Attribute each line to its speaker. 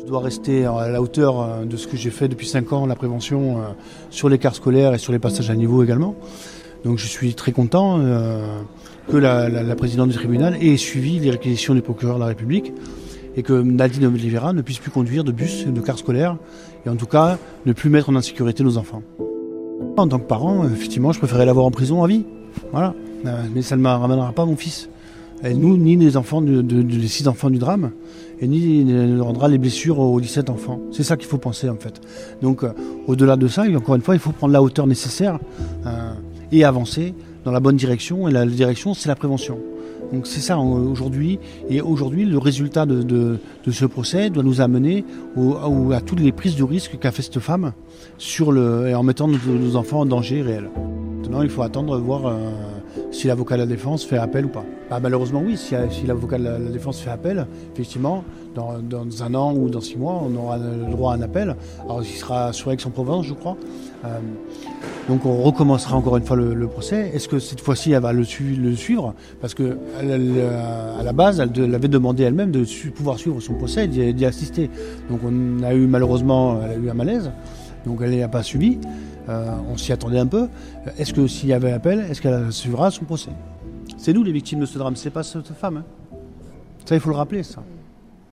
Speaker 1: Je dois rester à la hauteur euh, de ce que j'ai fait depuis 5 ans, la prévention euh, sur l'écart scolaire et sur les passages à niveau également. Donc je suis très content euh, que la, présidente du tribunal ait suivi les réquisitions du procureur de la République et que Nadine Oliveira ne puisse plus conduire de bus, de cars scolaires, et en tout cas ne plus mettre en insécurité nos enfants. En tant que parent, effectivement, je préférais l'avoir en prison à vie. Voilà. Mais ça ne ramènera pas mon fils. Et nous, ni les enfants les six enfants du drame, et ni ne rendra les blessures aux 17 enfants. C'est ça qu'il faut penser en fait. Donc euh, au-delà de ça, encore une fois, il faut prendre la hauteur nécessaire euh, et avancer dans la bonne direction. Et la direction, c'est la prévention. Donc c'est ça aujourd'hui. Et aujourd'hui, le résultat de, ce procès doit nous amener à toutes les prises de risque qu'a fait cette femme en mettant nos, enfants en danger réel. Maintenant, il faut attendre voir. Euh, si l'avocat de la défense fait appel ou pas. Bah, malheureusement, oui, si, l'avocat de la, défense fait appel, effectivement, dans, un an ou dans six mois, on aura le droit à un appel. Alors, il sera sur Aix-en-Provence, je crois. Euh, donc, on recommencera encore une fois le, procès. Est-ce que cette fois-ci, elle va le, suivre? Parce que à la base, elle, avait demandé elle-même de pouvoir suivre son procès d'y assister. Donc, on a eu malheureusement, elle a eu un malaise. Donc, elle n'a pas subi. Euh, on s'y attendait un peu. Est-ce que s'il y avait appel, est-ce qu'elle suivra son procès? C'est nous les victimes de ce drame, c'est pas cette femme. Hein. Ça, il faut le rappeler, ça.